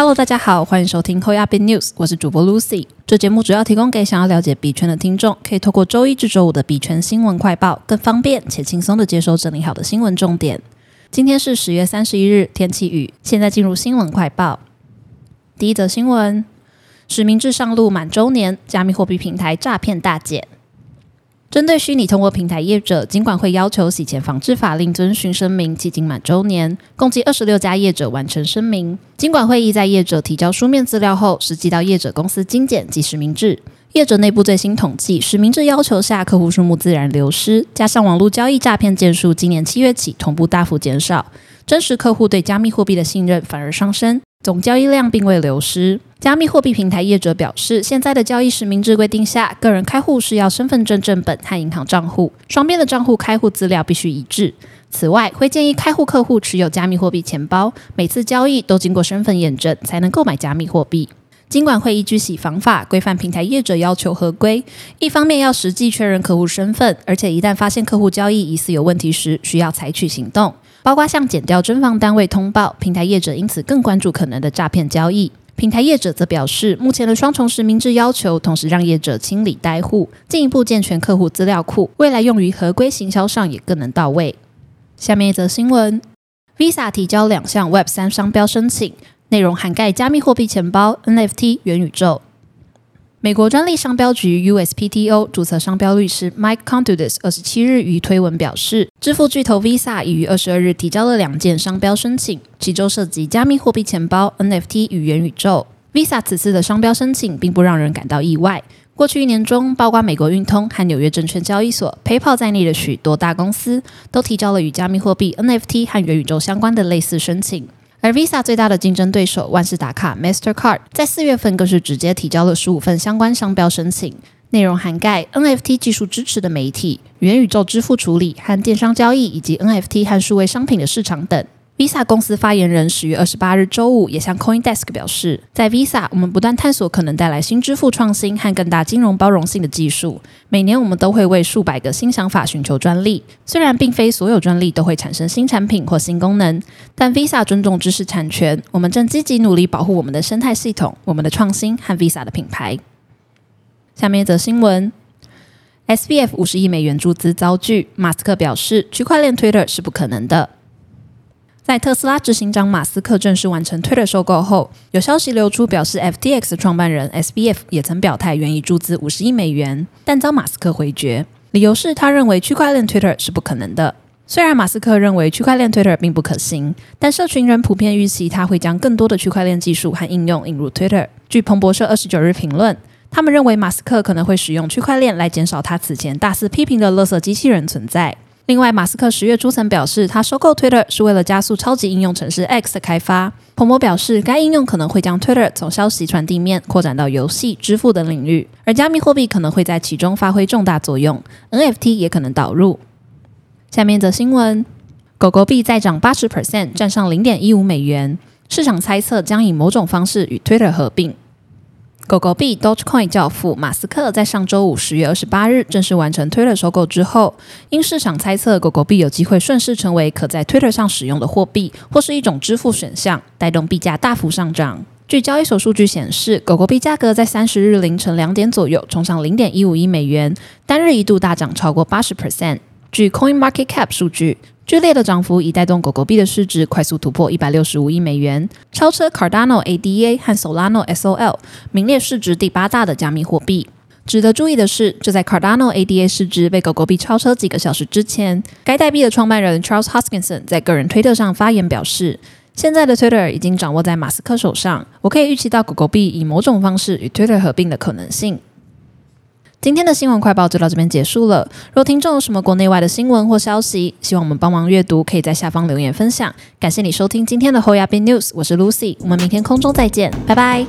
Hello，大家好，欢迎收听 h o y a b i News，我是主播 Lucy。这节目主要提供给想要了解币圈的听众，可以透过周一至周五的币圈新闻快报，更方便且轻松的接收整理好的新闻重点。今天是十月三十一日，天气雨。现在进入新闻快报。第一则新闻：实名制上路满周年，加密货币平台诈骗大减。针对虚拟通货平台业者，金管会要求洗钱防治法令遵循声明，迄今满周年，共计二十六家业者完成声明。金管会议在业者提交书面资料后，实际到业者公司精简及实名制。业者内部最新统计，实名制要求下客户数目自然流失，加上网络交易诈骗件数今年七月起同步大幅减少，真实客户对加密货币的信任反而上升。总交易量并未流失。加密货币平台业者表示，现在的交易实名制规定下，个人开户是要身份证正本和银行账户，双边的账户开户资料必须一致。此外，会建议开户客户持有加密货币钱包，每次交易都经过身份验证才能购买加密货币。尽管会依据洗房法规范平台业者要求合规，一方面要实际确认客户身份，而且一旦发现客户交易疑似有问题时，需要采取行动。包括向减掉侦防单位通报，平台业者因此更关注可能的诈骗交易。平台业者则表示，目前的双重实名制要求，同时让业者清理呆户，进一步健全客户资料库，未来用于合规行销上也更能到位。下面一则新闻：Visa 提交两项 Web 三商标申请，内容涵盖加密货币钱包、NFT、元宇宙。美国专利商标局 USPTO 注册商标律师 Mike Contudis 二十七日于推文表示，支付巨头 Visa 已于二十二日提交了两件商标申请，其中涉及加密货币钱包、NFT 与元宇宙。Visa 此次的商标申请并不让人感到意外。过去一年中，包括美国运通和纽约证券交易所 PayPal 在内的许多大公司都提交了与加密货币、NFT 和元宇宙相关的类似申请。而 Visa 最大的竞争对手万事达卡 Mastercard 在四月份更是直接提交了十五份相关商标申请，内容涵盖 NFT 技术支持的媒体、元宇宙支付处理和电商交易，以及 NFT 和数位商品的市场等。Visa 公司发言人十月二十八日周五也向 CoinDesk 表示，在 Visa，我们不断探索可能带来新支付创新和更大金融包容性的技术。每年我们都会为数百个新想法寻求专利。虽然并非所有专利都会产生新产品或新功能，但 Visa 尊重知识产权。我们正积极努力保护我们的生态系统、我们的创新和 Visa 的品牌。下面一则新闻：SBF 五十亿美元注资遭拒，马斯克表示，区块链 Twitter 是不可能的。在特斯拉执行长马斯克正式完成 Twitter 收购后，有消息流出表示，FTX 创办人 SBF 也曾表态愿意注资五十亿美元，但遭马斯克回绝，理由是他认为区块链 Twitter 是不可能的。虽然马斯克认为区块链 Twitter 并不可行，但社群人普遍预期他会将更多的区块链技术和应用引入 Twitter。据彭博社二十九日评论，他们认为马斯克可能会使用区块链来减少他此前大肆批评的“垃圾机器人”存在。另外，马斯克十月初曾表示，他收购 Twitter 是为了加速超级应用程式 X 的开发。彭博表示，该应用可能会将 Twitter 从消息传递面扩展到游戏、支付等领域，而加密货币可能会在其中发挥重大作用，NFT 也可能导入。下面则新闻：狗狗币再涨八十 percent，站上零点一五美元，市场猜测将以某种方式与 Twitter 合并。狗狗币 Dogecoin 教父马斯克在上周五十月二十八日正式完成 Twitter 收购之后，因市场猜测狗狗币有机会顺势成为可在 Twitter 上使用的货币，或是一种支付选项，带动币价大幅上涨。据交易所数据显示，狗狗币价格在三十日凌晨两点左右冲上零点一五亿美元，单日一度大涨超过八十 percent。据 Coin Market Cap 数据。剧烈的涨幅已带动狗狗币的市值快速突破一百六十五亿美元，超车 Cardano ADA 和 Solano SOL，名列市值第八大的加密货币。值得注意的是，就在 Cardano ADA 市值被狗狗币超车几个小时之前，该代币的创办人 Charles Hoskinson 在个人推特上发言表示：“现在的 Twitter 已经掌握在马斯克手上，我可以预期到狗狗币以某种方式与 Twitter 合并的可能性。”今天的新闻快报就到这边结束了。若听众有什么国内外的新闻或消息，希望我们帮忙阅读，可以在下方留言分享。感谢你收听今天的侯亚斌 news，我是 Lucy，我们明天空中再见，拜拜。